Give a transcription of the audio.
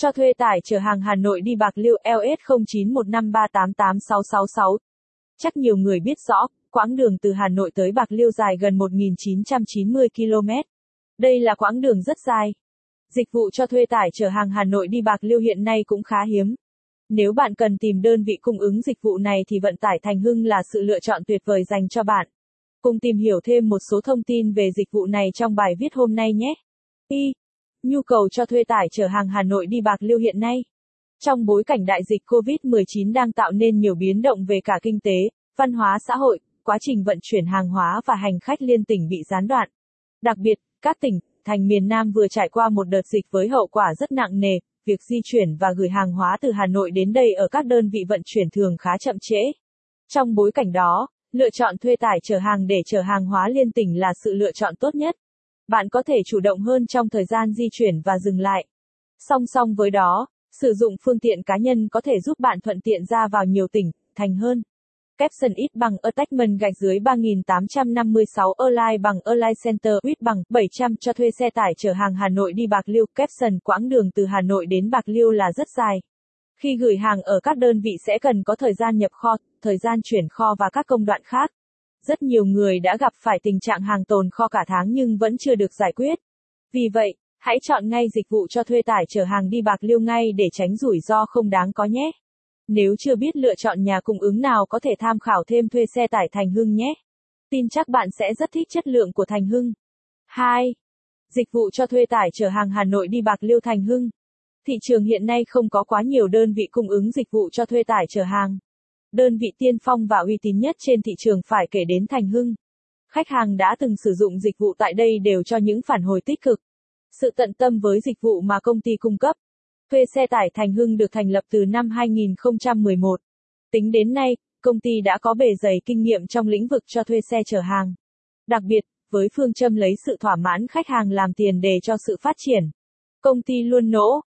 Cho thuê tải chở hàng Hà Nội đi Bạc Liêu LS 0915388666. Chắc nhiều người biết rõ, quãng đường từ Hà Nội tới Bạc Liêu dài gần 1.990 km. Đây là quãng đường rất dài. Dịch vụ cho thuê tải chở hàng Hà Nội đi Bạc Liêu hiện nay cũng khá hiếm. Nếu bạn cần tìm đơn vị cung ứng dịch vụ này thì vận tải Thành Hưng là sự lựa chọn tuyệt vời dành cho bạn. Cùng tìm hiểu thêm một số thông tin về dịch vụ này trong bài viết hôm nay nhé. Y. Nhu cầu cho thuê tải chở hàng Hà Nội đi Bạc Liêu hiện nay. Trong bối cảnh đại dịch COVID-19 đang tạo nên nhiều biến động về cả kinh tế, văn hóa xã hội, quá trình vận chuyển hàng hóa và hành khách liên tỉnh bị gián đoạn. Đặc biệt, các tỉnh, thành miền Nam vừa trải qua một đợt dịch với hậu quả rất nặng nề, việc di chuyển và gửi hàng hóa từ Hà Nội đến đây ở các đơn vị vận chuyển thường khá chậm trễ. Trong bối cảnh đó, lựa chọn thuê tải chở hàng để chở hàng hóa liên tỉnh là sự lựa chọn tốt nhất. Bạn có thể chủ động hơn trong thời gian di chuyển và dừng lại. Song song với đó, sử dụng phương tiện cá nhân có thể giúp bạn thuận tiện ra vào nhiều tỉnh, thành hơn. Capson ít bằng Attachment gạch dưới 3856 Align bằng Align Center ít bằng 700 cho thuê xe tải chở hàng Hà Nội đi Bạc Liêu. Capson quãng đường từ Hà Nội đến Bạc Liêu là rất dài. Khi gửi hàng ở các đơn vị sẽ cần có thời gian nhập kho, thời gian chuyển kho và các công đoạn khác. Rất nhiều người đã gặp phải tình trạng hàng tồn kho cả tháng nhưng vẫn chưa được giải quyết. Vì vậy, hãy chọn ngay dịch vụ cho thuê tải chở hàng đi Bạc Liêu ngay để tránh rủi ro không đáng có nhé. Nếu chưa biết lựa chọn nhà cung ứng nào có thể tham khảo thêm thuê xe tải Thành Hưng nhé. Tin chắc bạn sẽ rất thích chất lượng của Thành Hưng. 2. Dịch vụ cho thuê tải chở hàng Hà Nội đi Bạc Liêu Thành Hưng. Thị trường hiện nay không có quá nhiều đơn vị cung ứng dịch vụ cho thuê tải chở hàng. Đơn vị tiên phong và uy tín nhất trên thị trường phải kể đến Thành Hưng. Khách hàng đã từng sử dụng dịch vụ tại đây đều cho những phản hồi tích cực. Sự tận tâm với dịch vụ mà công ty cung cấp. Thuê xe tải Thành Hưng được thành lập từ năm 2011. Tính đến nay, công ty đã có bề dày kinh nghiệm trong lĩnh vực cho thuê xe chở hàng. Đặc biệt, với phương châm lấy sự thỏa mãn khách hàng làm tiền đề cho sự phát triển. Công ty luôn nỗ